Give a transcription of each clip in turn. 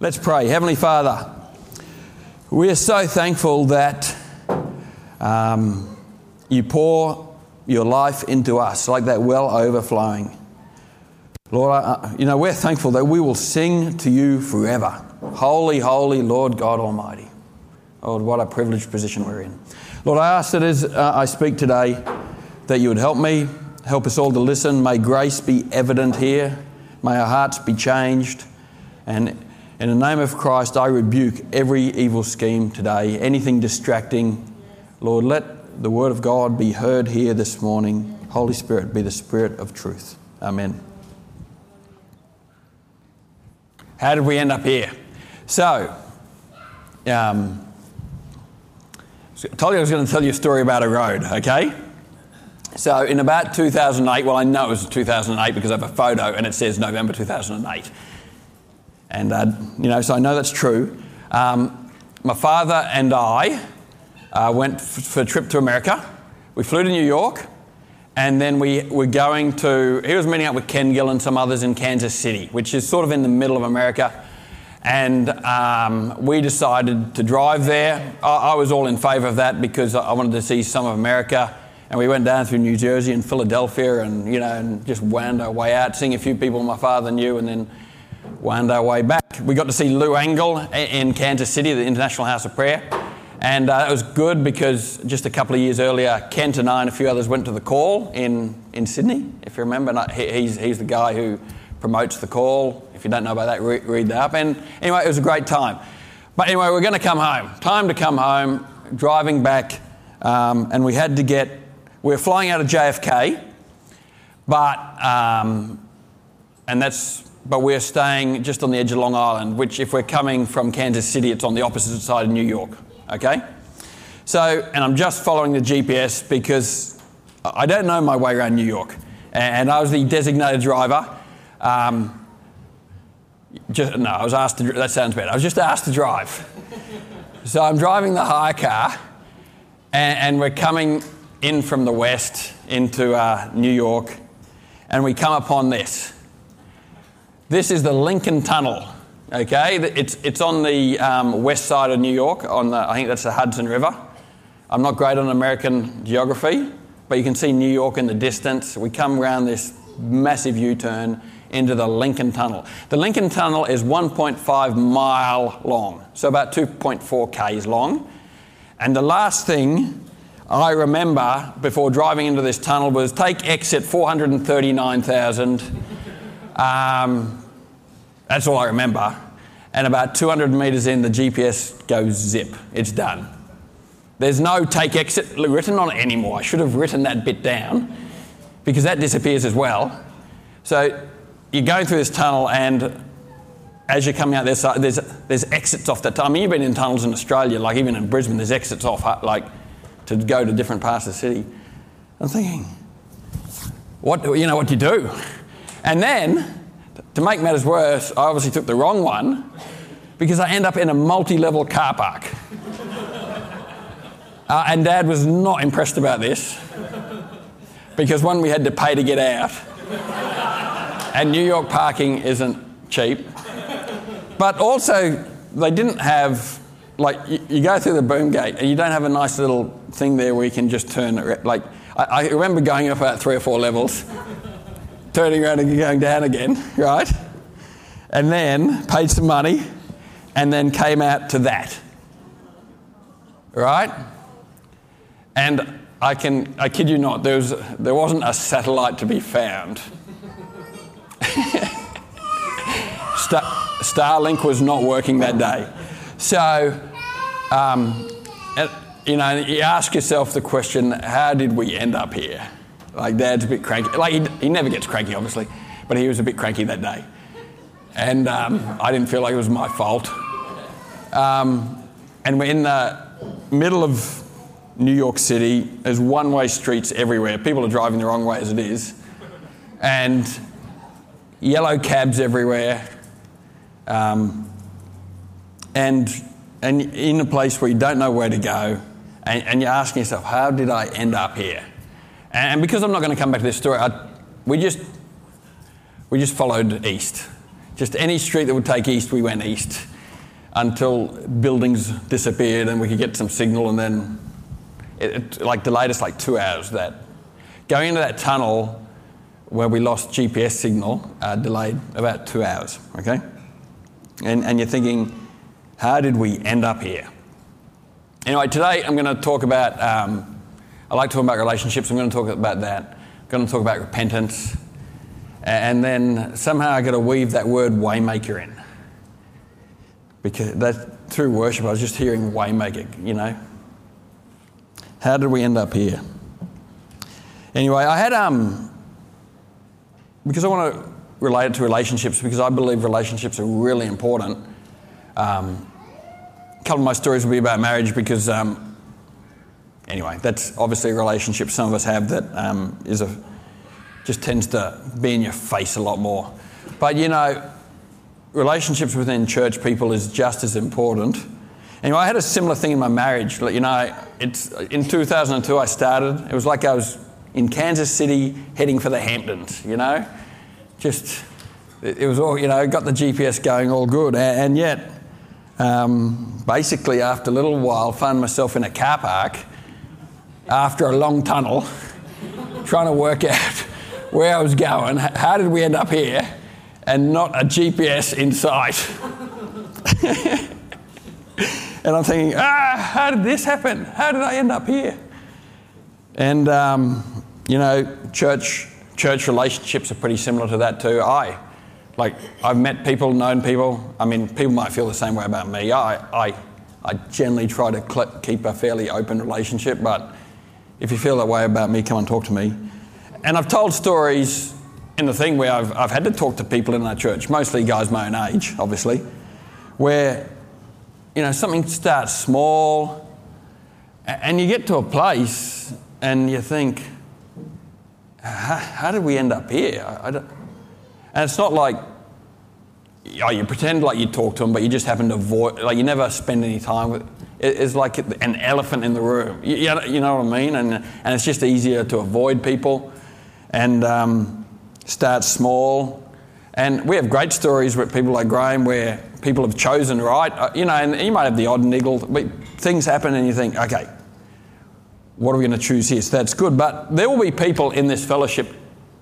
Let's pray. Heavenly Father, we are so thankful that um, you pour your life into us like that well overflowing. Lord, you know, we're thankful that we will sing to you forever. Holy, holy Lord God Almighty. Lord, what a privileged position we're in. Lord, I ask that as uh, I speak today, that you would help me, help us all to listen. May grace be evident here. May our hearts be changed. And in the name of Christ, I rebuke every evil scheme today, anything distracting. Lord, let the word of God be heard here this morning. Holy Spirit, be the Spirit of truth. Amen. How did we end up here? So, um, I told you I was going to tell you a story about a road, okay? So, in about 2008, well, I know it was 2008 because I have a photo and it says November 2008. And, uh, you know, so I know that's true. Um, my father and I uh, went f- for a trip to America. We flew to New York, and then we were going to, he was meeting up with Ken Gill and some others in Kansas City, which is sort of in the middle of America. And um, we decided to drive there. I, I was all in favour of that because I wanted to see some of America. And we went down through New Jersey and Philadelphia and, you know, and just wound our way out, seeing a few people my father knew, and then wound our way back. We got to see Lou Engle in Kansas City, the International House of Prayer. And uh, it was good because just a couple of years earlier, Kent and I and a few others went to the call in, in Sydney, if you remember. He's, he's the guy who promotes the call. If you don't know about that, read, read that up. And anyway, it was a great time. But anyway, we're going to come home. Time to come home, driving back, um, and we had to get, we we're flying out of JFK, but, um, and that's but we're staying just on the edge of Long Island, which, if we're coming from Kansas City, it's on the opposite side of New York. Okay? So, and I'm just following the GPS because I don't know my way around New York. And I was the designated driver. Um, just, no, I was asked to, that sounds bad. I was just asked to drive. so I'm driving the hire car, and, and we're coming in from the west into uh, New York, and we come upon this. This is the Lincoln Tunnel. Okay, it's, it's on the um, west side of New York. On the, I think that's the Hudson River. I'm not great on American geography, but you can see New York in the distance. We come around this massive U-turn into the Lincoln Tunnel. The Lincoln Tunnel is 1.5 mile long, so about 2.4 k's long. And the last thing I remember before driving into this tunnel was take exit 439,000. Um, that's all I remember. And about 200 metres in, the GPS goes zip. It's done. There's no take exit written on it anymore. I should have written that bit down because that disappears as well. So you're going through this tunnel, and as you're coming out, there's, there's, there's exits off the tunnel. I mean, you've been in tunnels in Australia, like even in Brisbane, there's exits off, like to go to different parts of the city. I'm thinking, what, you know, what do you do? And then to make matters worse, I obviously took the wrong one because I end up in a multi level car park. Uh, and Dad was not impressed about this because one, we had to pay to get out, and New York parking isn't cheap. But also, they didn't have, like, you, you, go through the boom gate and you don't have a nice little thing there where you can just turn, it. like, I, I remember going up about three or four levels turning around and going down again, right? And then paid some money and then came out to that. Right? And I can I kid you not, there, was, there wasn't a satellite to be found. Star, Starlink was not working that day. So, um, you know, you ask yourself the question how did we end up here? Like, Dad's a bit cranky. Like, he, he never gets cranky, obviously, but he was a bit cranky that day. And um, I didn't feel like it was my fault. Um, and we're in the middle of New York City. There's one way streets everywhere. People are driving the wrong way as it is. And yellow cabs everywhere. Um, and, and in a place where you don't know where to go. And, and you're asking yourself, how did I end up here? And because I'm not going to come back to this story, I, we, just, we just followed east. Just any street that would take east, we went east until buildings disappeared and we could get some signal and then it, it like delayed us like two hours that. Going into that tunnel where we lost gps signal uh, delayed about two hours okay? And, and you're thinking how did we end up here? Anyway today i'm going to talk about um, i like talking about relationships i'm going to talk about that i'm going to talk about repentance and then somehow i got to weave that word waymaker in because that through worship I was just hearing waymaker, you know. How did we end up here? Anyway, I had um because I want to relate it to relationships because I believe relationships are really important. Um, a couple of my stories will be about marriage because um, anyway, that's obviously a relationship some of us have that um, is a just tends to be in your face a lot more. But you know, relationships within church people is just as important. Anyway, I had a similar thing in my marriage. You know, it's, in 2002 I started. It was like I was in Kansas City heading for the Hamptons, you know? Just, it was all, you know, got the GPS going all good. And yet, um, basically, after a little while, found myself in a car park after a long tunnel trying to work out where I was going. How did we end up here? and not a GPS in sight. and I'm thinking, ah, how did this happen? How did I end up here? And, um, you know, church, church relationships are pretty similar to that too. I, like, I've met people, known people. I mean, people might feel the same way about me. I, I, I generally try to keep a fairly open relationship, but if you feel that way about me, come and talk to me. And I've told stories in the thing where I've, I've had to talk to people in our church, mostly guys my own age, obviously, where, you know, something starts small and you get to a place and you think, how, how did we end up here? I, I and it's not like, oh, you pretend like you talk to them, but you just happen to avoid, like you never spend any time with It's like an elephant in the room. You, you know what I mean? And, and it's just easier to avoid people. And, um, start small. And we have great stories with people like Graham where people have chosen right. Uh, you know, and you might have the odd niggle, but things happen and you think, okay, what are we going to choose here? So that's good. But there will be people in this fellowship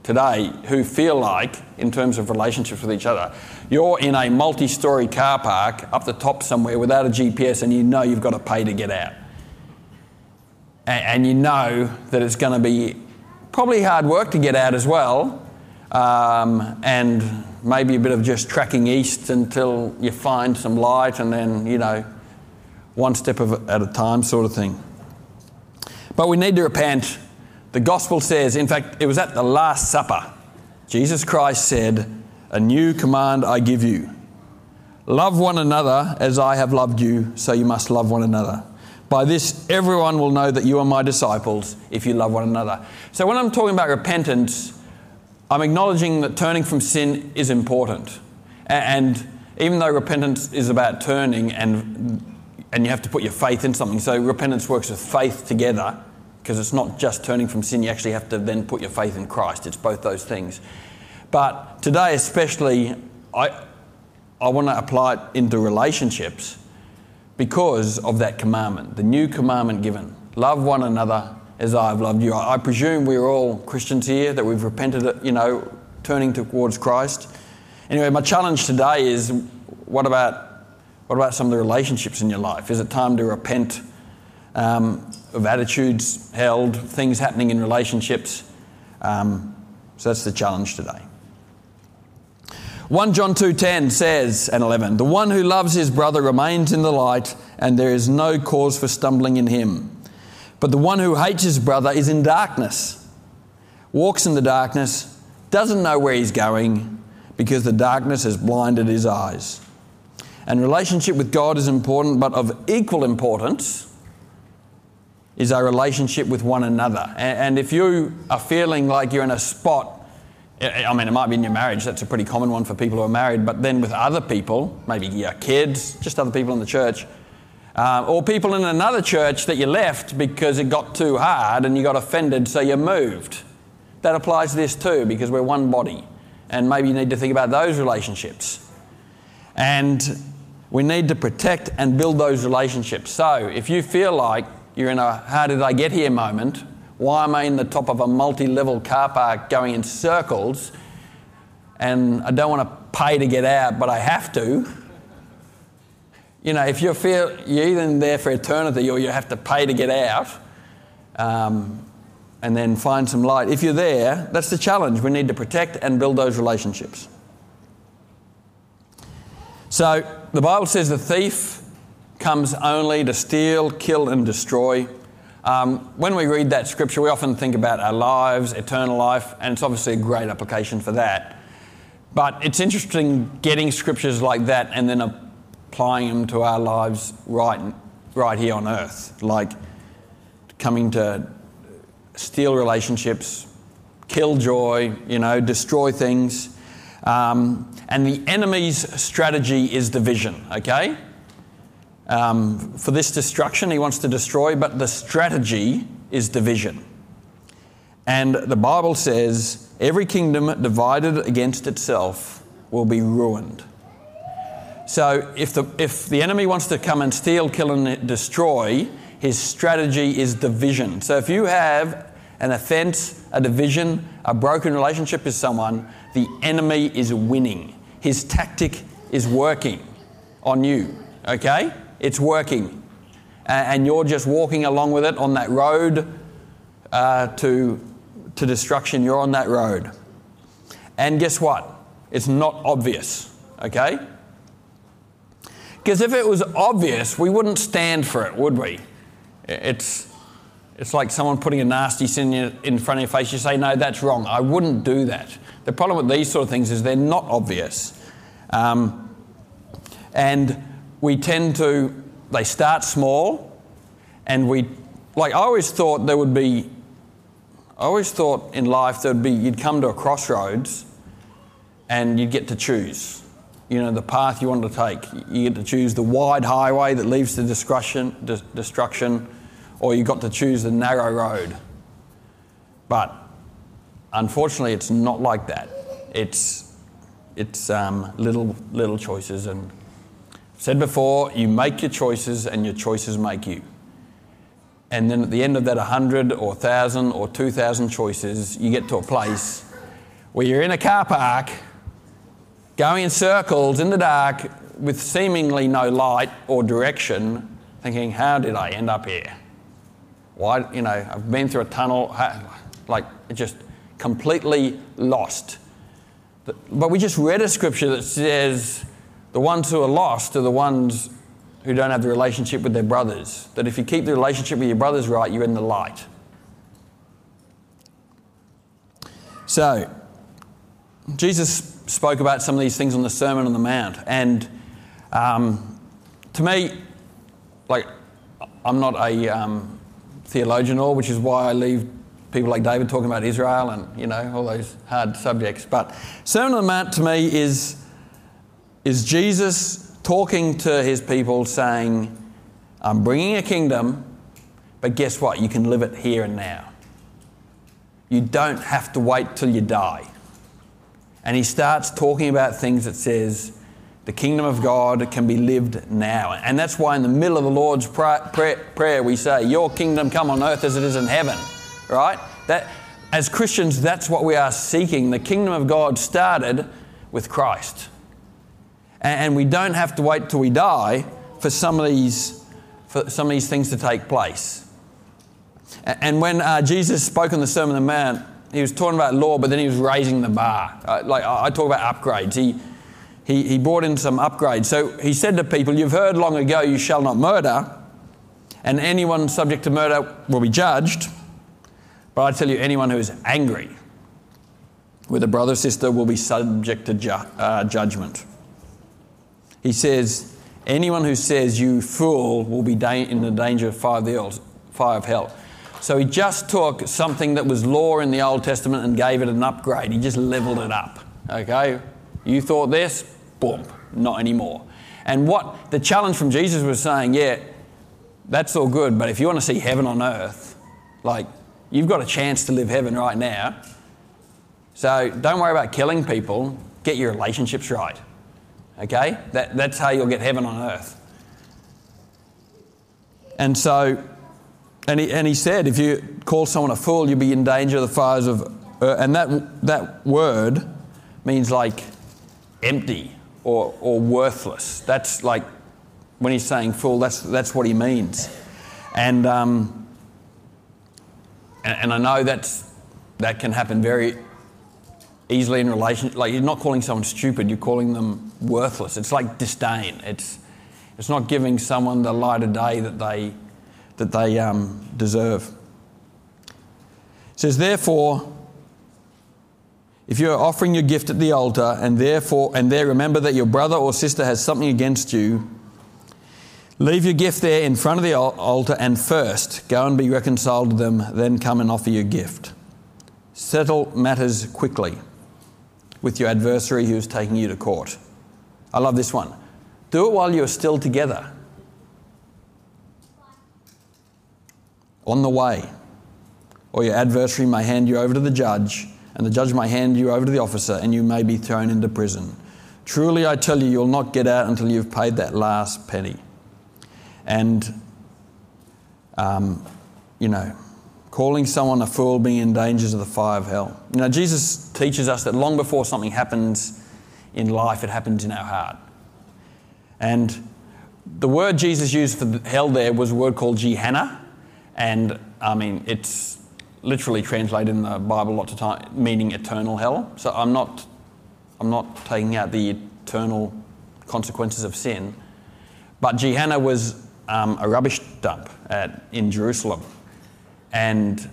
today who feel like, in terms of relationships with each other, you're in a multi story car park up the top somewhere without a GPS and you know you've got to pay to get out. And you know that it's going to be probably hard work to get out as well um, and maybe a bit of just tracking east until you find some light, and then, you know, one step at a time sort of thing. But we need to repent. The gospel says, in fact, it was at the Last Supper, Jesus Christ said, A new command I give you. Love one another as I have loved you, so you must love one another. By this, everyone will know that you are my disciples if you love one another. So, when I'm talking about repentance, I'm acknowledging that turning from sin is important. And even though repentance is about turning and, and you have to put your faith in something, so repentance works with faith together because it's not just turning from sin, you actually have to then put your faith in Christ. It's both those things. But today, especially, I, I want to apply it into relationships because of that commandment, the new commandment given love one another as I have loved you. I presume we're all Christians here, that we've repented, you know, turning towards Christ. Anyway, my challenge today is what about, what about some of the relationships in your life? Is it time to repent um, of attitudes held, things happening in relationships? Um, so that's the challenge today. 1 John 2:10 says and 11 The one who loves his brother remains in the light and there is no cause for stumbling in him. But the one who hates his brother is in darkness, walks in the darkness, doesn't know where he's going because the darkness has blinded his eyes. And relationship with God is important, but of equal importance is our relationship with one another. And if you are feeling like you're in a spot, I mean, it might be in your marriage, that's a pretty common one for people who are married, but then with other people, maybe your kids, just other people in the church, uh, or people in another church that you left because it got too hard and you got offended, so you moved. That applies to this too because we're one body. And maybe you need to think about those relationships. And we need to protect and build those relationships. So if you feel like you're in a how did I get here moment, why am I in the top of a multi level car park going in circles and I don't want to pay to get out, but I have to? You know, if you feel you're either there for eternity or you have to pay to get out um, and then find some light, if you're there, that's the challenge. We need to protect and build those relationships. So the Bible says the thief comes only to steal, kill, and destroy. Um, when we read that scripture, we often think about our lives, eternal life, and it's obviously a great application for that. But it's interesting getting scriptures like that and then applying them to our lives right, right here on earth. Like coming to steal relationships, kill joy, you know, destroy things. Um, and the enemy's strategy is division, okay? Um, for this destruction, he wants to destroy, but the strategy is division. And the Bible says every kingdom divided against itself will be ruined. So if the, if the enemy wants to come and steal, kill, and destroy, his strategy is division. So if you have an offense, a division, a broken relationship with someone, the enemy is winning. His tactic is working on you, okay? It's working. And you're just walking along with it on that road uh, to, to destruction. You're on that road. And guess what? It's not obvious, okay? Because if it was obvious, we wouldn't stand for it, would we? It's, it's like someone putting a nasty sin in front of your face. You say, no, that's wrong. I wouldn't do that. The problem with these sort of things is they're not obvious. Um, and we tend to, they start small, and we, like, I always thought there would be, I always thought in life there would be, you'd come to a crossroads and you'd get to choose. You know, the path you want to take. You get to choose the wide highway that leads to destruction, destruction or you got to choose the narrow road. But unfortunately, it's not like that. It's, it's um, little, little choices. And said before, you make your choices and your choices make you. And then at the end of that 100 or 1,000 or 2,000 choices, you get to a place where you're in a car park, going in circles in the dark with seemingly no light or direction, thinking, how did I end up here? Why, you know, I've been through a tunnel, like just completely lost. But we just read a scripture that says the ones who are lost are the ones who don't have the relationship with their brothers. That if you keep the relationship with your brothers right, you're in the light. So, Jesus spoke about some of these things on the Sermon on the Mount. And um, to me, like, I'm not a. Um, theologian or, which is why I leave people like David talking about Israel and, you know, all those hard subjects. But Sermon on the Mount to me is, is Jesus talking to his people saying, I'm bringing a kingdom, but guess what? You can live it here and now. You don't have to wait till you die. And he starts talking about things that says, the kingdom of God can be lived now. And that's why in the middle of the Lord's prayer we say, Your kingdom come on earth as it is in heaven. Right? That, as Christians, that's what we are seeking. The kingdom of God started with Christ. And we don't have to wait till we die for some of these, for some of these things to take place. And when uh, Jesus spoke on the Sermon on the Mount, he was talking about law, but then he was raising the bar. Uh, like I talk about upgrades. He, he, he brought in some upgrades. So he said to people, You've heard long ago, you shall not murder, and anyone subject to murder will be judged. But I tell you, anyone who is angry with a brother or sister will be subject to ju- uh, judgment. He says, Anyone who says, You fool, will be da- in the danger of fire the fire of hell. So he just took something that was law in the Old Testament and gave it an upgrade. He just leveled it up. Okay? You thought this, boom, not anymore. And what the challenge from Jesus was saying, yeah, that's all good, but if you want to see heaven on earth, like you've got a chance to live heaven right now. So don't worry about killing people, get your relationships right. Okay? That, that's how you'll get heaven on earth. And so, and he, and he said, if you call someone a fool, you'll be in danger of the fires of and that, that word means like empty or, or worthless. That's like when he's saying fool, that's, that's what he means. And, um, and, and I know that's, that can happen very easily in relation. Like you're not calling someone stupid, you're calling them worthless. It's like disdain. It's, it's not giving someone the light of day that they, that they um, deserve. It says, therefore, if you are offering your gift at the altar and therefore and there remember that your brother or sister has something against you, leave your gift there in front of the altar and first go and be reconciled to them, then come and offer your gift. Settle matters quickly with your adversary who is taking you to court. I love this one. Do it while you're still together. On the way, or your adversary may hand you over to the judge and the judge may hand you over to the officer, and you may be thrown into prison. Truly, I tell you, you'll not get out until you've paid that last penny. And, um, you know, calling someone a fool, being in dangers of the fire of hell. You know, Jesus teaches us that long before something happens in life, it happens in our heart. And the word Jesus used for hell there was a word called Gehenna. And I mean, it's literally translated in the Bible lots of time, meaning eternal hell. So I'm not, I'm not taking out the eternal consequences of sin. But Gehenna was um, a rubbish dump at, in Jerusalem. And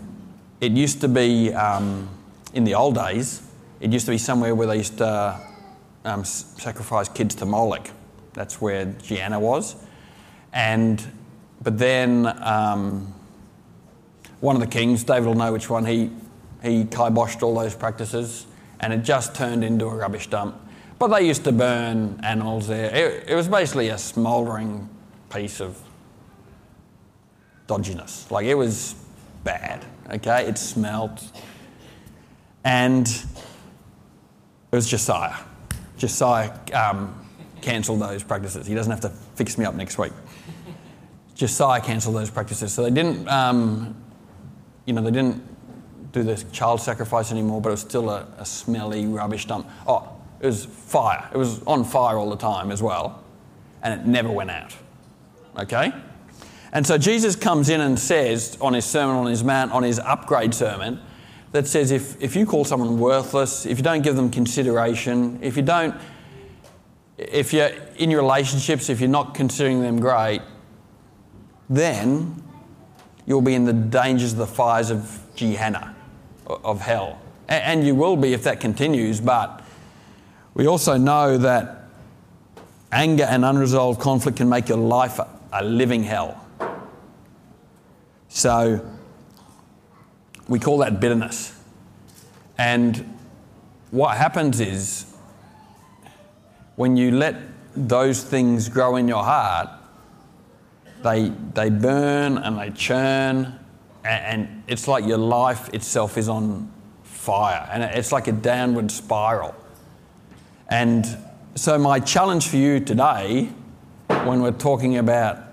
it used to be, um, in the old days, it used to be somewhere where they used to um, sacrifice kids to Moloch. That's where Gehenna was. And, but then um, one of the kings, David will know which one, he, he kiboshed all those practices and it just turned into a rubbish dump. But they used to burn animals there. It, it was basically a smouldering piece of dodginess. Like it was bad, okay? It smelt. And it was Josiah. Josiah um, cancelled those practices. He doesn't have to fix me up next week. Josiah cancelled those practices. So they didn't um, you know, they didn't do the child sacrifice anymore, but it was still a, a smelly rubbish dump. Oh, it was fire. It was on fire all the time as well, and it never went out. Okay? And so Jesus comes in and says on his sermon on his mount, on his upgrade sermon, that says if, if you call someone worthless, if you don't give them consideration, if you don't, if you're in your relationships, if you're not considering them great, then you'll be in the dangers of the fires of Gehenna, of hell. And you will be if that continues, but we also know that anger and unresolved conflict can make your life a living hell. So we call that bitterness. And what happens is when you let those things grow in your heart, they, they burn and they churn, and, and it's like your life itself is on fire, and it's like a downward spiral. And so, my challenge for you today, when we're talking about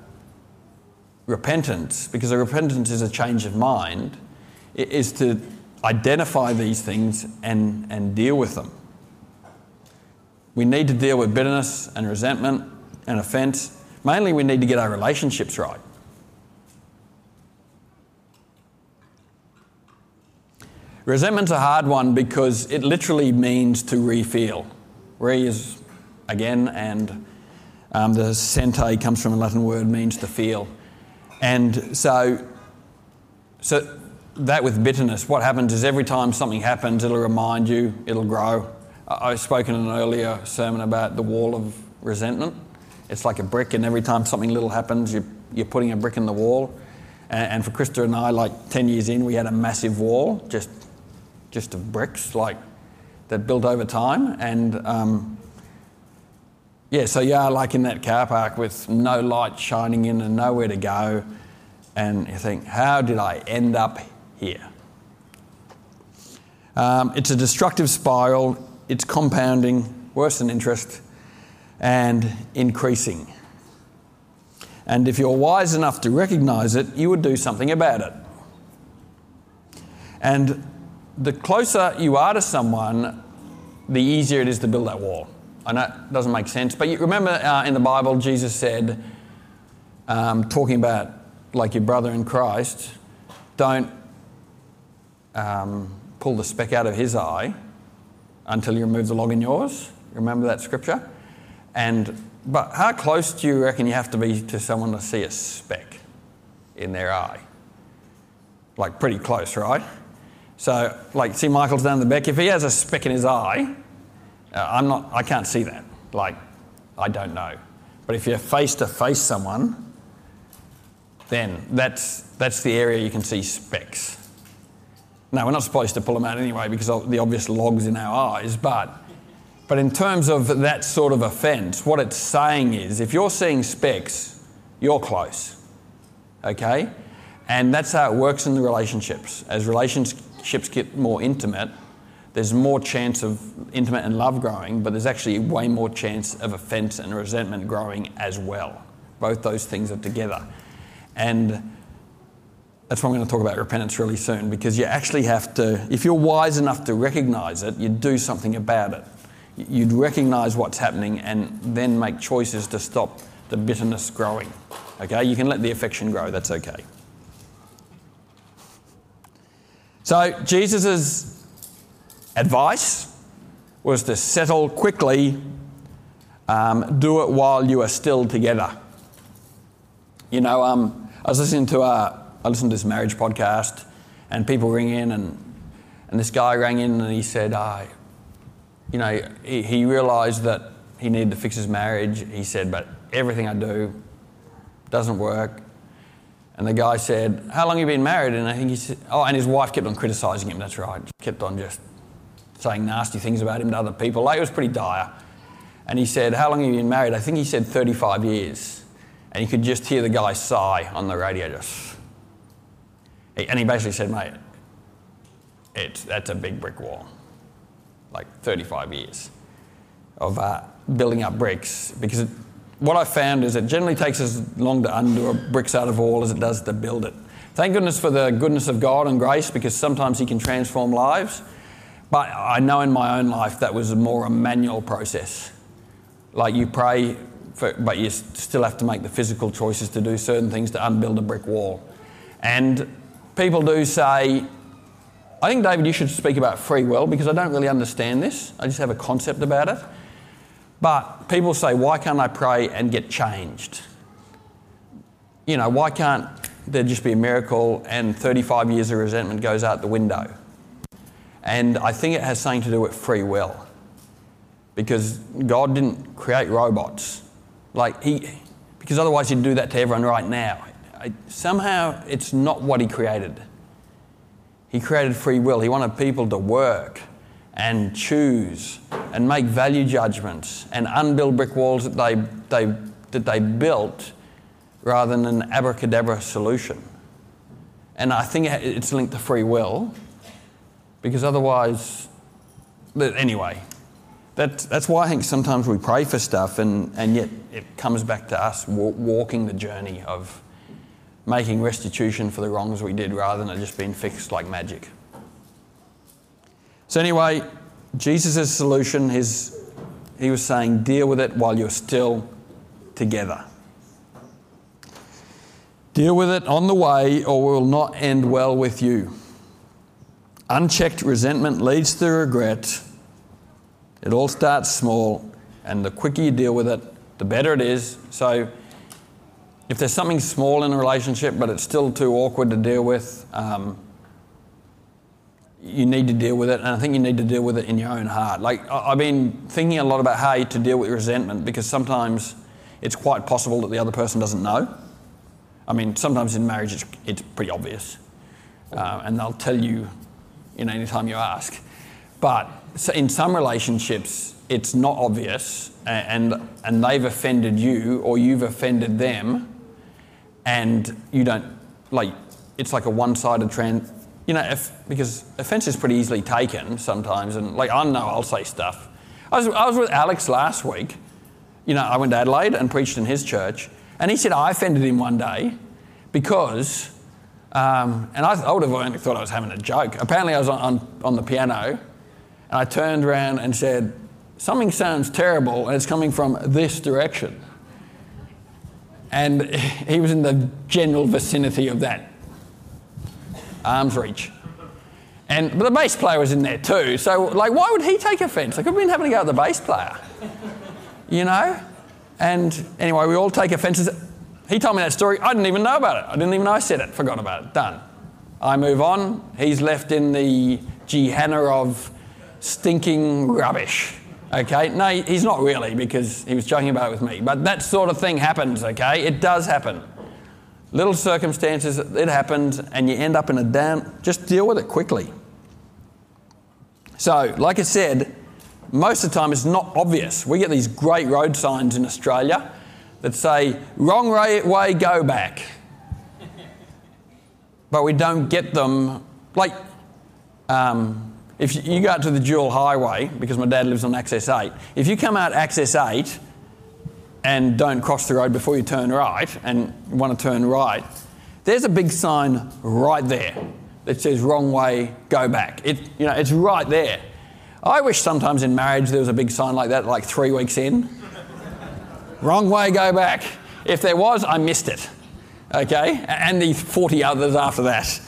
repentance, because a repentance is a change of mind, is to identify these things and, and deal with them. We need to deal with bitterness and resentment and offence Mainly, we need to get our relationships right. Resentment's a hard one because it literally means to refeel. Re is again, and um, the sente comes from a Latin word, means to feel. And so, so that with bitterness, what happens is every time something happens, it'll remind you, it'll grow. I've spoken in an earlier sermon about the wall of resentment. It's like a brick, and every time something little happens, you're, you're putting a brick in the wall. And, and for Krista and I, like 10 years in, we had a massive wall, just, just of bricks, like that built over time. And um, yeah, so you are like in that car park with no light shining in and nowhere to go. And you think, how did I end up here? Um, it's a destructive spiral, it's compounding, worse than interest. and increasing. And if you're wise enough to recognize it, you would do something about it. And the closer you are to someone, the easier it is to build that wall. I know it doesn't make sense, but you remember uh, in the Bible, Jesus said, um, talking about like your brother in Christ, don't um, pull the speck out of his eye until you remove the log in yours. Remember that scripture? And but how close do you reckon you have to be to someone to see a speck in their eye? Like pretty close, right? So, like, see Michael's down the back. If he has a speck in his eye, uh, I'm not. I can't see that. Like, I don't know. But if you're face to face someone, then that's that's the area you can see specks. Now, we're not supposed to pull them out anyway because of the obvious logs in our eyes, but but in terms of that sort of offence, what it's saying is if you're seeing specks, you're close. Okay? And that's how it works in the relationships. As relationships get more intimate, there's more chance of intimate and love growing, but there's actually way more chance of offence and resentment growing as well. Both those things are together. And that's why I'm going to talk about repentance really soon because you actually have to, if you're wise enough to recognize it, you do something about it you'd recognize what's happening and then make choices to stop the bitterness growing. Okay, you can let the affection grow, that's okay. So, Jesus' advice was to settle quickly, um, do it while you are still together. You know, um, I was listening to a, I listened to this marriage podcast, and people ring in, and, and this guy rang in and he said, uh, you know, he, he realised that he needed to fix his marriage. He said, but everything I do doesn't work. And the guy said, how long have you been married? And I think he said, oh, and his wife kept on criticising him, that's right. Kept on just saying nasty things about him to other people. Like, it was pretty dire. And he said, how long have you been married? I think he said 35 years. And you could just hear the guy sigh on the radio, just. And he basically said, mate, it's, that's a big brick wall like 35 years of uh, building up bricks because it, what I found is it generally takes as long to undo a bricks out of wall as it does to build it. Thank goodness for the goodness of God and grace because sometimes He can transform lives. But I know in my own life that was more a manual process. Like you pray, for, but you still have to make the physical choices to do certain things to unbuild a brick wall. And people do say, I think, David, you should speak about free will because I don't really understand this. I just have a concept about it. But people say, why can't I pray and get changed? You know, why can't there just be a miracle and 35 years of resentment goes out the window? And I think it has something to do with free will. Because God didn't create robots. Like, He, because otherwise He'd do that to everyone right now. I, somehow it's not what He created. He created free will. He wanted people to work and choose and make value judgments and unbuild brick walls that they, they, that they built rather than an abracadabra solution. And I think it's linked to free will because otherwise, anyway, that, that's why I think sometimes we pray for stuff and, and yet it comes back to us walking the journey of making restitution for the wrongs we did rather than it just being fixed like magic. So, anyway, Jesus' solution, his, he was saying, deal with it while you're still together. Deal with it on the way, or it will not end well with you. Unchecked resentment leads to regret. It all starts small, and the quicker you deal with it, the better it is. So, if there's something small in a relationship but it's still too awkward to deal with, um, you need to deal with it, and I think you need to deal with it in your own heart. Like, I've been thinking a lot about how to deal with resentment because sometimes it's quite possible that the other person doesn't know. I mean, sometimes in marriage it's, it's pretty obvious, uh, and they'll tell you, you know, anytime you ask. But in some relationships, it's not obvious, and, and they've offended you or you've offended them, and you don't like it's like a one-sided trend you know if, because offense is pretty easily taken sometimes and like i know i'll say stuff I was, I was with alex last week you know, I went to Adelaide and preached in his church, and he said I offended him one day because, um, and I, I, would have only thought I was having a joke. Apparently, I was on, on, on the piano, and I turned around and said, Something sounds terrible, and it's coming from this direction. And he was in the general vicinity of that arm's reach. And but the bass player was in there too. So like why would he take offense? I could have been having to go at the bass player. You know? And anyway, we all take offenses. He told me that story. I didn't even know about it. I didn't even know I said it. Forgot about it. Done. I move on. He's left in the Gehenna of stinking rubbish. Okay? No, he's not really because he was joking about it with me. But that sort of thing happens, okay? It does happen. Little circumstances, it happens, and you end up in a down. Just deal with it quickly. So, like I said, most of the time it's not obvious. We get these great road signs in Australia that say, wrong way, go back. but we don't get them. Like, um, if you go out to the dual highway, because my dad lives on Access 8, if you come out Access 8 and don't cross the road before you turn right and want to turn right, there's a big sign right there that says wrong way, go back. It, you know, it's right there. I wish sometimes in marriage there was a big sign like that, like three weeks in. Wrong way, go back. If there was, I missed it. Okay? And the 40 others after that.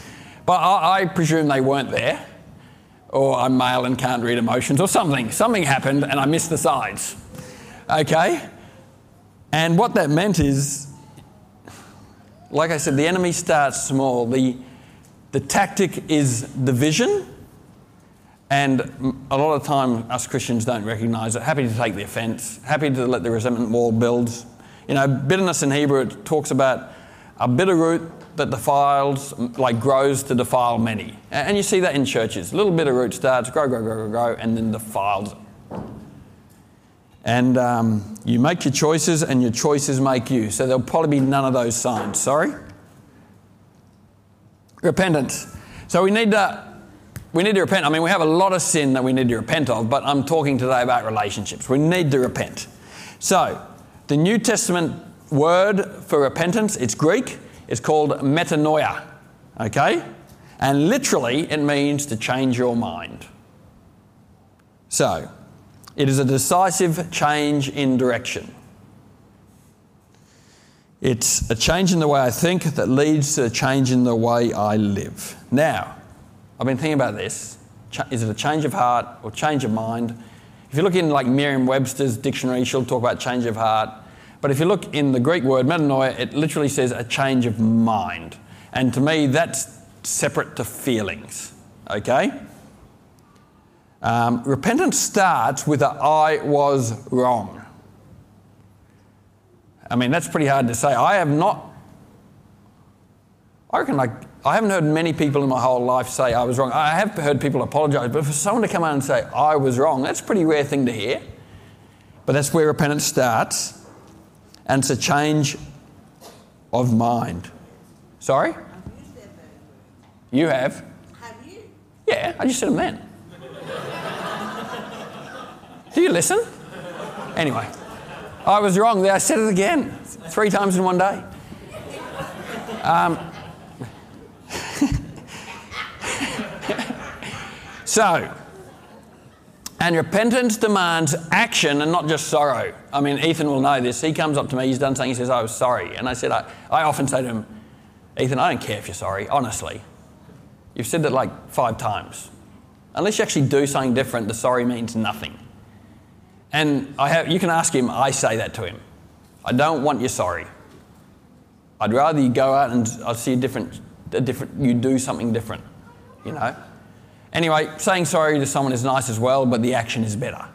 But I, I presume they weren't there. Or I'm male and can't read emotions, or something. Something happened and I missed the sides. Okay? And what that meant is, like I said, the enemy starts small. The, the tactic is division, and a lot of time us Christians don't recognize it. Happy to take the offense, happy to let the resentment wall build. You know, bitterness in Hebrew, it talks about a bitter root that defiles, like grows to defile many. And you see that in churches. A little bit of root starts, grow, grow, grow, grow, grow, and then defiles and um, you make your choices, and your choices make you. So there'll probably be none of those signs. Sorry? Repentance. So we need to. We need to repent. I mean, we have a lot of sin that we need to repent of, but I'm talking today about relationships. We need to repent. So, the New Testament word for repentance, it's Greek, it's called metanoia. Okay? And literally, it means to change your mind. So, it is a decisive change in direction. It's a change in the way I think that leads to a change in the way I live. Now, I've been thinking about this. Is it a change of heart or change of mind? If you look in like Merriam-Webster's dictionary, she'll talk about change of heart. But if you look in the Greek word metanoia, it literally says a change of mind. And to me, that's separate to feelings. Okay? Um, repentance starts with a I was wrong. I mean, that's pretty hard to say. I have not, I reckon, like, I haven't heard many people in my whole life say I was wrong. I have heard people apologize, but for someone to come out and say I was wrong, that's a pretty rare thing to hear. But that's where repentance starts, and it's a change of mind. Sorry? You have? Have you? Yeah, I just said them then. Do you listen? Anyway, I was wrong there. I said it again, three times in one day. Um, so, and repentance demands action and not just sorrow. I mean, Ethan will know this. He comes up to me, he's done something, he says, I was sorry. And I said, I, I often say to him, Ethan, I don't care if you're sorry, honestly. You've said that like five times. Unless you actually do something different, the sorry means nothing. And I have, you can ask him, I say that to him. I don't want you sorry. I'd rather you go out and I see a different, a different, you do something different, you know? Anyway, saying sorry to someone is nice as well, but the action is better.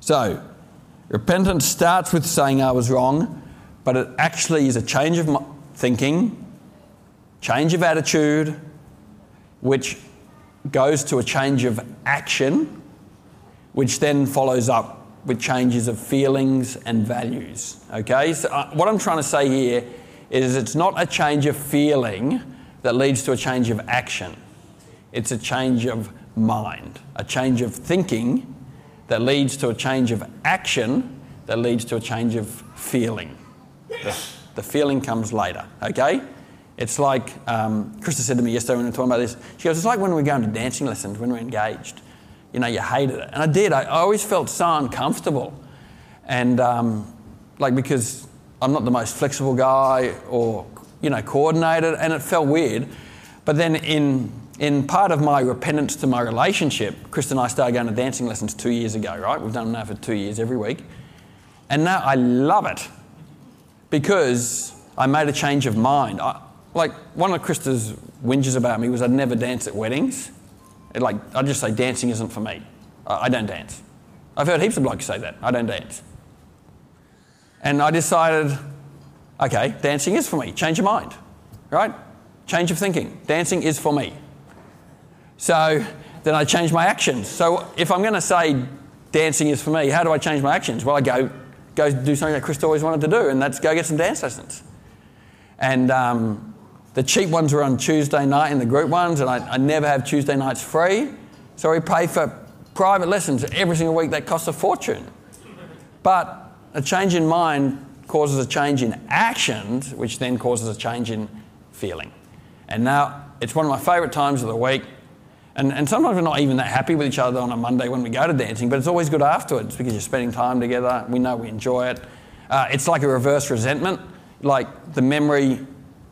So, repentance starts with saying I was wrong, but it actually is a change of thinking, change of attitude, which goes to a change of action, which then follows up with changes of feelings and values. Okay, so uh, what I'm trying to say here is it's not a change of feeling that leads to a change of action, it's a change of mind, a change of thinking that leads to a change of action that leads to a change of feeling. The, the feeling comes later, okay? It's like, um, Krista said to me yesterday when we were talking about this, she goes, it's like when we go into dancing lessons, when we're engaged. You know, you hated it. And I did. I, I always felt so uncomfortable. And, um, like, because I'm not the most flexible guy or, you know, coordinated, and it felt weird. But then in, in part of my repentance to my relationship, Krista and I started going to dancing lessons two years ago, right? We've done now for two years every week. And now I love it because I made a change of mind. I, like one of Krista's whinges about me was I'd never dance at weddings. It, like I'd just say dancing isn't for me. I, I don't dance. I've heard heaps of blokes say that. I don't dance. And I decided, okay, dancing is for me. Change of mind, right? Change of thinking. Dancing is for me. So then I change my actions. So if I'm going to say dancing is for me, how do I change my actions? Well, I go go do something that Krista always wanted to do, and that's go get some dance lessons. And um, the cheap ones were on Tuesday night in the group ones, and I, I never have Tuesday nights free. So we pay for private lessons every single week that costs a fortune. But a change in mind causes a change in actions, which then causes a change in feeling. And now it's one of my favourite times of the week and, and sometimes we're not even that happy with each other on a Monday when we go to dancing, but it's always good afterwards because you're spending time together. We know we enjoy it. Uh, it's like a reverse resentment. Like the memory,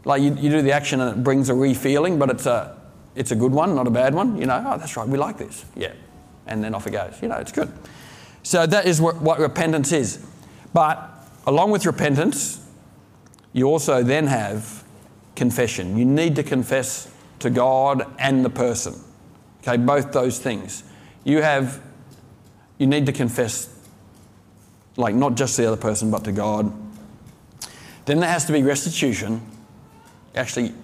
like you, you do the action and it brings a re-feeling, but it's a, it's a good one, not a bad one. You know, oh, that's right, we like this. Yeah. And then off it goes. You know, it's good. So that is what, what repentance is. But along with repentance, you also then have confession. You need to confess to God and the person. Okay, both those things. You have, you need to confess, like not just to the other person, but to God. Then there has to be restitution. You actually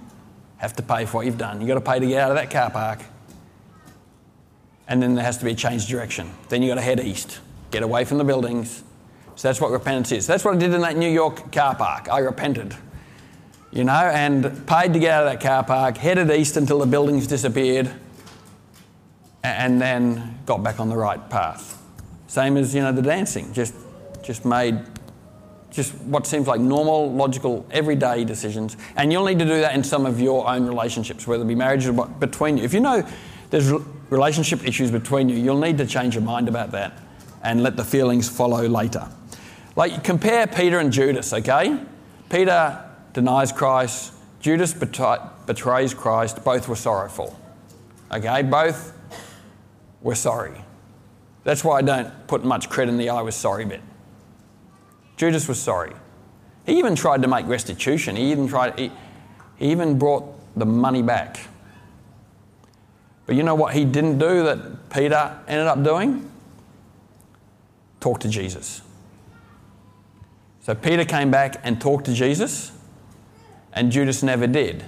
have to pay for what you've done. You've got to pay to get out of that car park. And then there has to be a change of direction. Then you've got to head east, get away from the buildings. So that's what repentance is. That's what I did in that New York car park. I repented, you know, and paid to get out of that car park, headed east until the buildings disappeared and then got back on the right path. Same as you know the dancing, just just made just what seems like normal, logical, everyday decisions. And you'll need to do that in some of your own relationships, whether it be marriage or between you. If you know there's relationship issues between you, you'll need to change your mind about that and let the feelings follow later. Like compare Peter and Judas, okay? Peter denies Christ, Judas betrays Christ, both were sorrowful. Okay, both we're sorry. That's why I don't put much credit in the I was sorry bit. Judas was sorry. He even tried to make restitution. He even tried, he, he even brought the money back. But you know what he didn't do that Peter ended up doing? Talk to Jesus. So Peter came back and talked to Jesus, and Judas never did.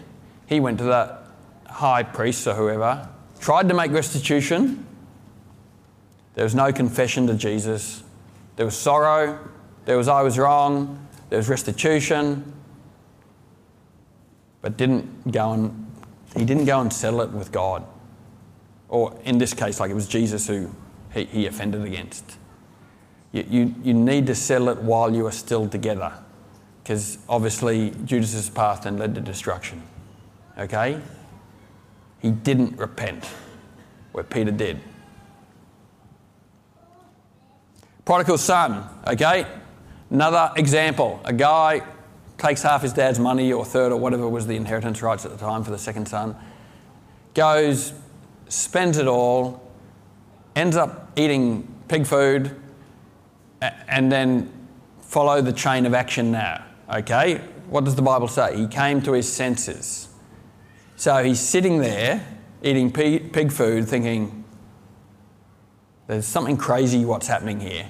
He went to the high priest or whoever, tried to make restitution, there was no confession to Jesus. There was sorrow. There was I was wrong. There was restitution. But didn't go and he didn't go and settle it with God. Or in this case, like it was Jesus who he, he offended against. You, you, you need to settle it while you are still together. Because obviously Judas's path then led to destruction. Okay? He didn't repent, where Peter did. Prodigal son, okay? Another example. A guy takes half his dad's money or third or whatever was the inheritance rights at the time for the second son, goes, spends it all, ends up eating pig food, and then follow the chain of action now. Okay? What does the Bible say? He came to his senses. So he's sitting there eating pig food thinking, there's something crazy what's happening here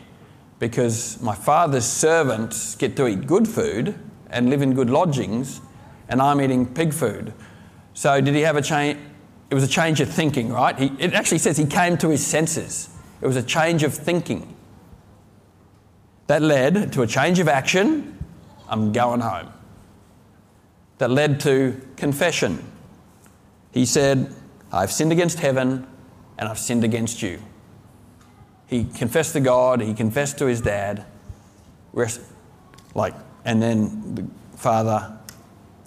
because my father's servants get to eat good food and live in good lodgings, and I'm eating pig food. So, did he have a change? It was a change of thinking, right? He, it actually says he came to his senses. It was a change of thinking. That led to a change of action. I'm going home. That led to confession. He said, I've sinned against heaven and I've sinned against you. He confessed to God, he confessed to his dad, rest, like, and then the father,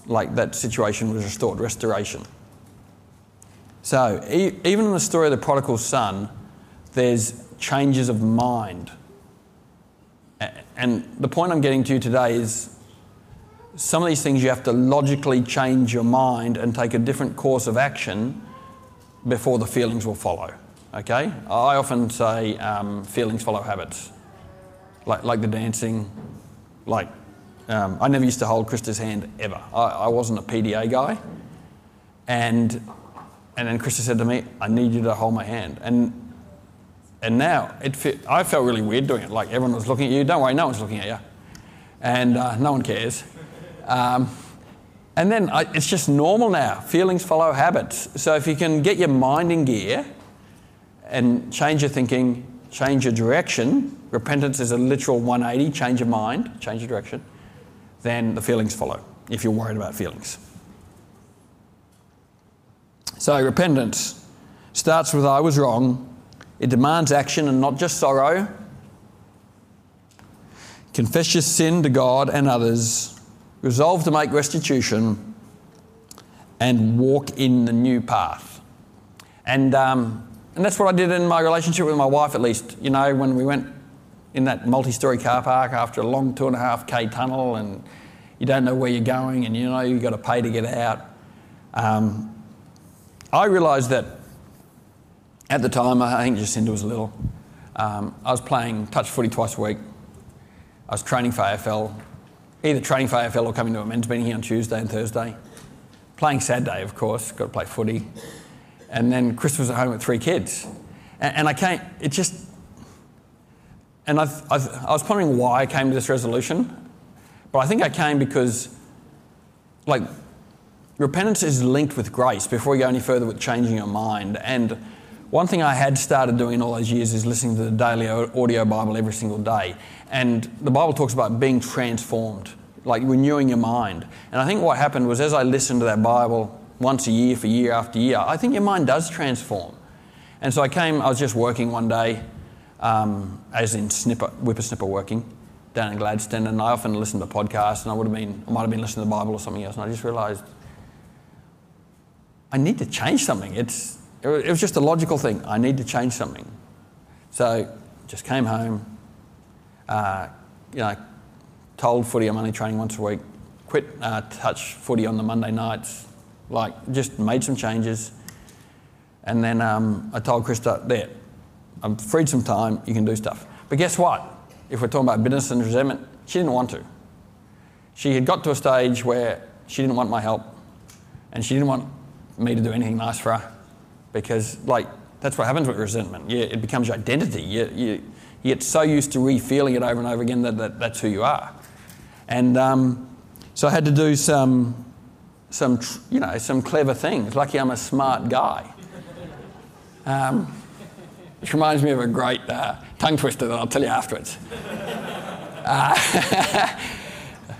like that situation was restored, restoration. So e- even in the story of the prodigal son, there's changes of mind. And the point I'm getting to today is some of these things you have to logically change your mind and take a different course of action before the feelings will follow. Okay? I often say um, feelings follow habits, like, like the dancing. Like, um, I never used to hold Krista's hand ever. I, I wasn't a PDA guy. And, and then Krista said to me, I need you to hold my hand. And and now it fit, I felt really weird doing it. Like everyone was looking at you. Don't worry, no one's looking at you, and uh, no one cares. Um, and then I, it's just normal now. Feelings follow habits. So if you can get your mind in gear and change your thinking, change your direction, repentance is a literal 180, change your mind, change your direction, then the feelings follow if you're worried about feelings. So repentance starts with I was wrong, it demands action and not just sorrow. Confess your sin to God and others. Resolve to make restitution and walk in the new path. And, um, and that's what I did in my relationship with my wife, at least. You know, when we went in that multi story car park after a long two and a half K tunnel and you don't know where you're going and you know you've got to pay to get out. Um, I realised that at the time, I think Jacinda was little. Um, I was playing touch footy twice a week. I was training for AFL, either training for AFL or coming to a men's meeting here on Tuesday and Thursday. Playing Saturday, of course, got to play footy. And then Chris was at home with three kids. And, and I came, it just, and I, I, I was pondering why I came to this resolution. But I think I came because, like, repentance is linked with grace before we go any further with changing your mind. And one thing I had started doing in all those years is listening to the daily audio Bible every single day. And the Bible talks about being transformed, like renewing your mind. And I think what happened was as I listened to that Bible once a year for year after year, I think your mind does transform. And so I came, I was just working one day, um, as in snipper, whippersnipper working down in Gladstone, and I often listen to podcasts, and I would have been, I might have been listening to the Bible or something else, and I just realised I need to change something. It's it was just a logical thing. I need to change something. So just came home, uh, you know, told footy I'm only training once a week, quit uh, touch footy on the Monday nights, like just made some changes. And then um, I told Krista, there, I've freed some time, you can do stuff. But guess what? If we're talking about bitterness and resentment, she didn't want to. She had got to a stage where she didn't want my help and she didn't want me to do anything nice for her because like that's what happens with resentment. You, it becomes your identity. You, you, you, get so used to re-feeling it over and over again that, that that's who you are. And um, so I had to do some, some, you know, some clever things. Lucky I'm a smart guy. Um, which reminds me of a great uh, tongue twister that I'll tell you afterwards. Uh,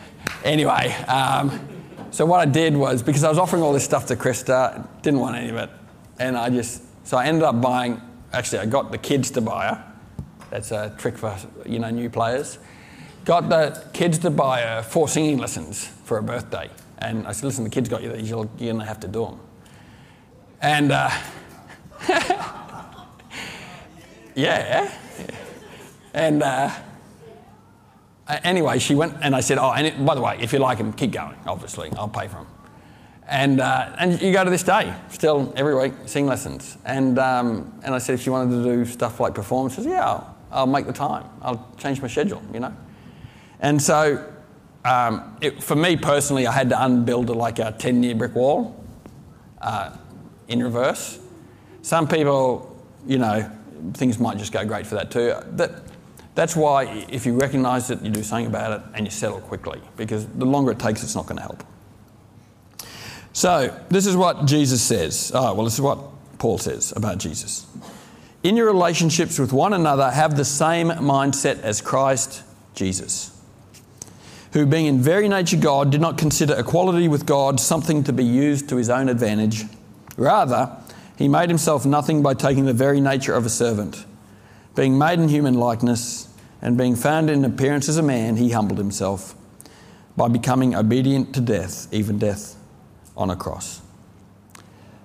anyway, um, so what I did was because I was offering all this stuff to Krista, didn't want any of it. And I just, so I ended up buying, actually, I got the kids to buy her. That's a trick for, you know, new players. Got the kids to buy her four singing lessons for her birthday. And I said, listen, the kids got you you're going to have to do them. And, uh, yeah. And uh, anyway, she went and I said, oh, and it, by the way, if you like them, keep going, obviously. I'll pay for them. And, uh, and you go to this day, still every week, sing lessons. And, um, and I said, if she wanted to do stuff like performances, yeah, I'll, I'll make the time. I'll change my schedule, you know. And so um, it, for me personally, I had to unbuild a, like a 10 year brick wall uh, in reverse. Some people, you know, things might just go great for that too. That, that's why if you recognize it, you do something about it and you settle quickly because the longer it takes, it's not going to help. So, this is what Jesus says. Oh, well, this is what Paul says about Jesus. In your relationships with one another, have the same mindset as Christ Jesus, who, being in very nature God, did not consider equality with God something to be used to his own advantage. Rather, he made himself nothing by taking the very nature of a servant, being made in human likeness and being found in appearance as a man, he humbled himself by becoming obedient to death, even death on a cross.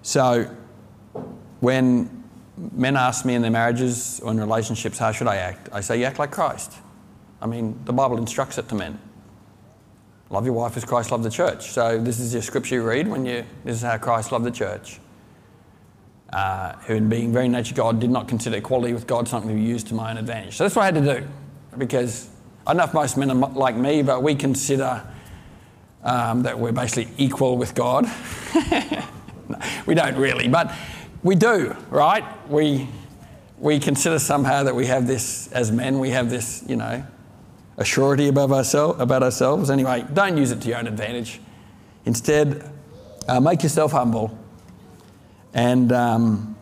So, when men ask me in their marriages or in relationships, how should I act? I say, you act like Christ. I mean, the Bible instructs it to men. Love your wife as Christ loved the church. So, this is your scripture you read when you, this is how Christ loved the church. Uh, who, in being very nature God, did not consider equality with God something to be used to my own advantage. So, that's what I had to do because I don't know if most men are like me, but we consider um, that we're basically equal with God. we don't really, but we do, right? We, we consider somehow that we have this, as men, we have this, you know, a surety above ourselves, about ourselves. Anyway, don't use it to your own advantage. Instead, uh, make yourself humble and um,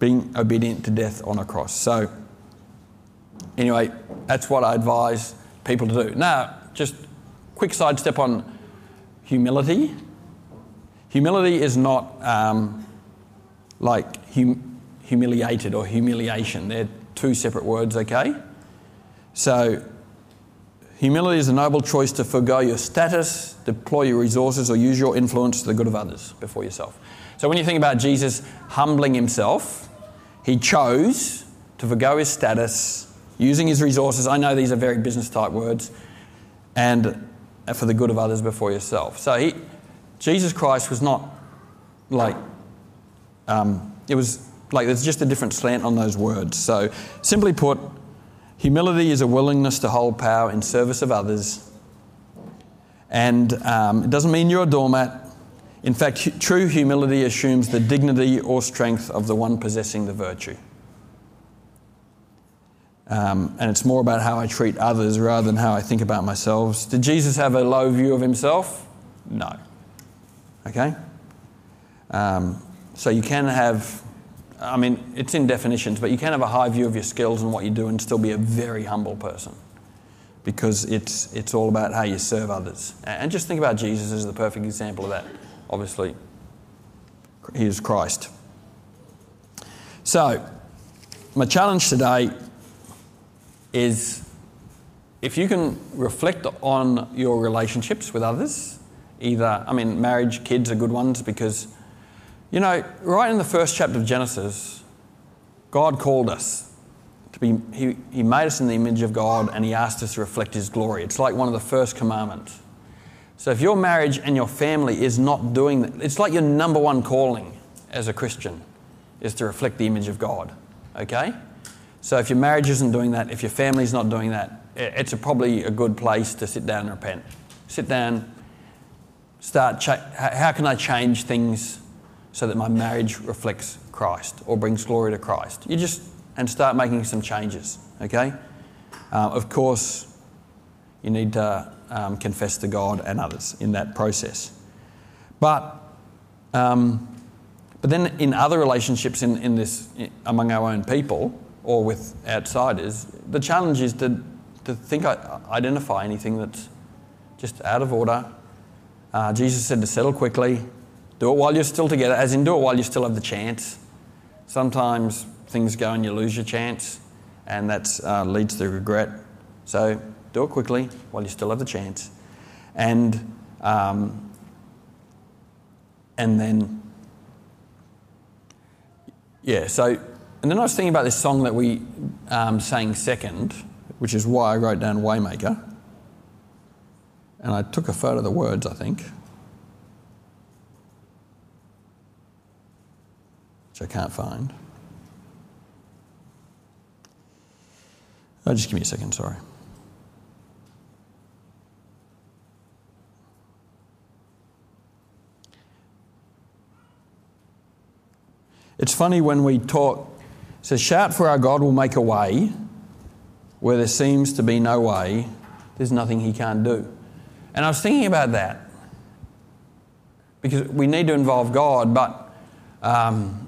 being obedient to death on a cross. So, anyway, that's what I advise people to do. Now, just quick sidestep on humility. Humility is not um, like hum- humiliated or humiliation. They're two separate words, okay? So, humility is a noble choice to forego your status, deploy your resources, or use your influence to the good of others before yourself. So, when you think about Jesus humbling himself, he chose to forego his status, using his resources. I know these are very business type words, and for the good of others before yourself. So, he, Jesus Christ was not like um, it was like there's just a different slant on those words. So, simply put, humility is a willingness to hold power in service of others. And um, it doesn't mean you're a doormat. In fact, true humility assumes the dignity or strength of the one possessing the virtue. Um, and it's more about how I treat others rather than how I think about myself. Did Jesus have a low view of himself? No. Okay? Um, so you can have, I mean, it's in definitions, but you can have a high view of your skills and what you do and still be a very humble person because it's, it's all about how you serve others. And just think about Jesus as the perfect example of that. Obviously, he is Christ. So, my challenge today is if you can reflect on your relationships with others, either, I mean, marriage, kids are good ones because you know, right in the first chapter of Genesis, God called us to be, he, he made us in the image of God and He asked us to reflect His glory. It's like one of the first commandments. So if your marriage and your family is not doing that, it's like your number one calling as a Christian is to reflect the image of God. Okay? So if your marriage isn't doing that, if your family's not doing that, it's a, probably a good place to sit down and repent. Sit down, start, cha- how can I change things so that my marriage reflects Christ or brings glory to Christ. You just, and start making some changes, okay? Uh, of course, you need to um, confess to God and others in that process. But, um, but then in other relationships in, in this, among our own people or with outsiders, the challenge is to, to think, identify anything that's just out of order. Uh, Jesus said to settle quickly, do it while you're still together, as in do it while you still have the chance. Sometimes things go and you lose your chance, and that uh, leads to regret. So do it quickly while you still have the chance. And, um, and then, yeah, so, and then I was thinking about this song that we um, sang second, which is why I wrote down Waymaker. And I took a photo of the words, I think. Which I can't find. Oh, just give me a second, sorry. It's funny when we talk, it says, Shout for our God will make a way where there seems to be no way, there's nothing he can't do. And I was thinking about that because we need to involve God, but um,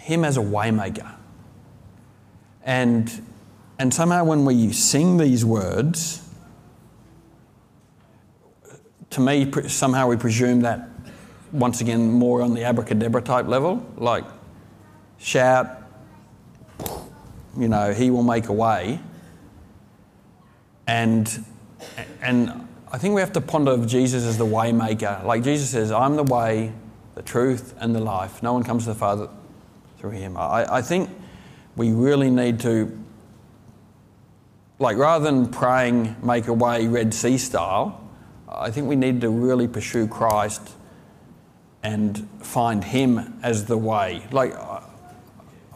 him as a waymaker. And, and somehow when we sing these words, to me, somehow we presume that once again more on the abracadabra type level, like shout, you know, he will make a way. And, and I think we have to ponder Jesus as the waymaker. Like Jesus says, I'm the way, the truth, and the life. No one comes to the Father through him. I, I think we really need to, like, rather than praying, make a way Red Sea style, I think we need to really pursue Christ and find Him as the way. Like,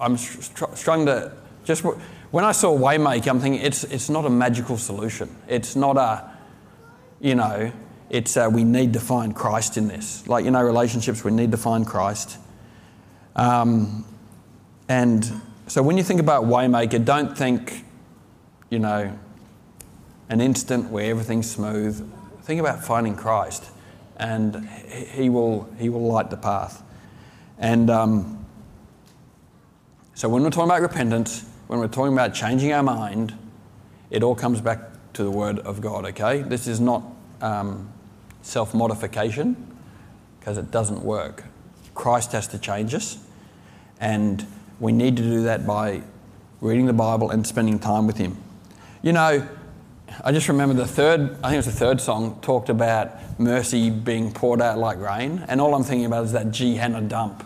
I'm struggling to just when I saw Waymaker, I'm thinking it's it's not a magical solution. It's not a, you know, it's a, we need to find Christ in this. Like you know, relationships, we need to find Christ. Um, and so when you think about Waymaker, don't think, you know, an instant where everything's smooth. Think about finding Christ, and He will He will light the path. And um, so when we're talking about repentance, when we're talking about changing our mind, it all comes back to the Word of God. Okay, this is not um, self modification because it doesn't work. Christ has to change us, and we need to do that by reading the Bible and spending time with Him. You know, I just remember the third, I think it was the third song, talked about mercy being poured out like rain, and all I'm thinking about is that Gehenna dump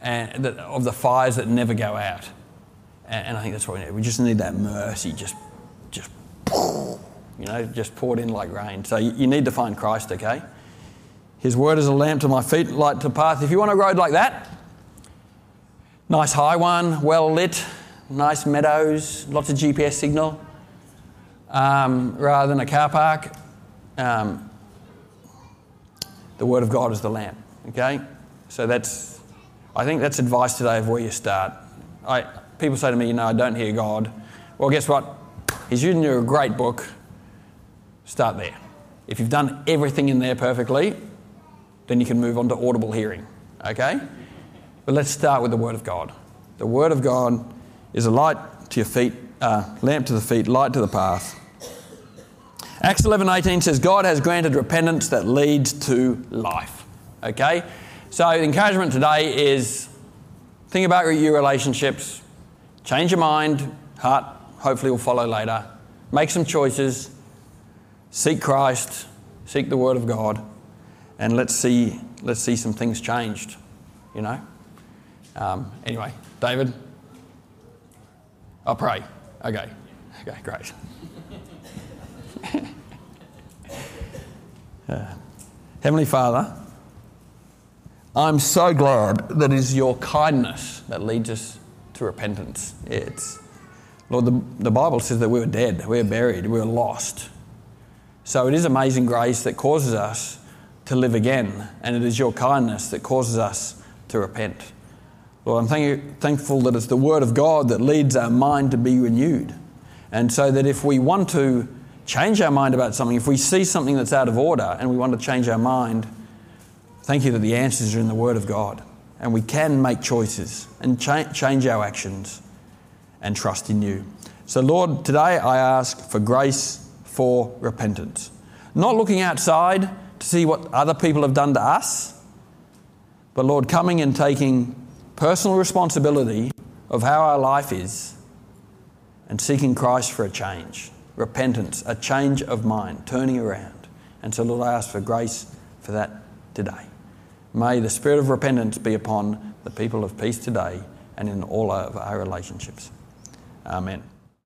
and of the fires that never go out. And I think that's what we need. We just need that mercy, just, just, you know, just poured in like rain. So you need to find Christ, okay? His word is a lamp to my feet, light to path. If you want a road like that, nice high one, well lit, nice meadows, lots of GPS signal, um, rather than a car park. Um, the Word of God is the lamp. Okay, so that's I think that's advice today of where you start. I, people say to me, you know, I don't hear God. Well, guess what? He's using you a great book. Start there. If you've done everything in there perfectly, then you can move on to audible hearing. Okay? But let's start with the Word of God. The Word of God is a light to your feet, uh, lamp to the feet, light to the path. Acts 11:18 says God has granted repentance that leads to life. Okay? So the encouragement today is think about your relationships, change your mind, heart hopefully will follow later. Make some choices, seek Christ, seek the word of God, and let's see let's see some things changed, you know? Um, anyway, David, I'll pray. Okay. Okay, great. uh, Heavenly Father, I'm so glad that it is your kindness that leads us to repentance. It's, Lord, the, the Bible says that we were dead, we were buried, we were lost. So it is amazing grace that causes us to live again, and it is your kindness that causes us to repent. Lord, I'm thank thankful that it's the Word of God that leads our mind to be renewed. And so that if we want to change our mind about something, if we see something that's out of order and we want to change our mind, thank you that the answers are in the Word of God. And we can make choices and cha- change our actions and trust in you. So, Lord, today I ask for grace for repentance. Not looking outside to see what other people have done to us, but Lord, coming and taking personal responsibility of how our life is and seeking Christ for a change, repentance, a change of mind, turning around. And so, Lord, I ask for grace for that today. May the spirit of repentance be upon the people of peace today and in all of our relationships. Amen.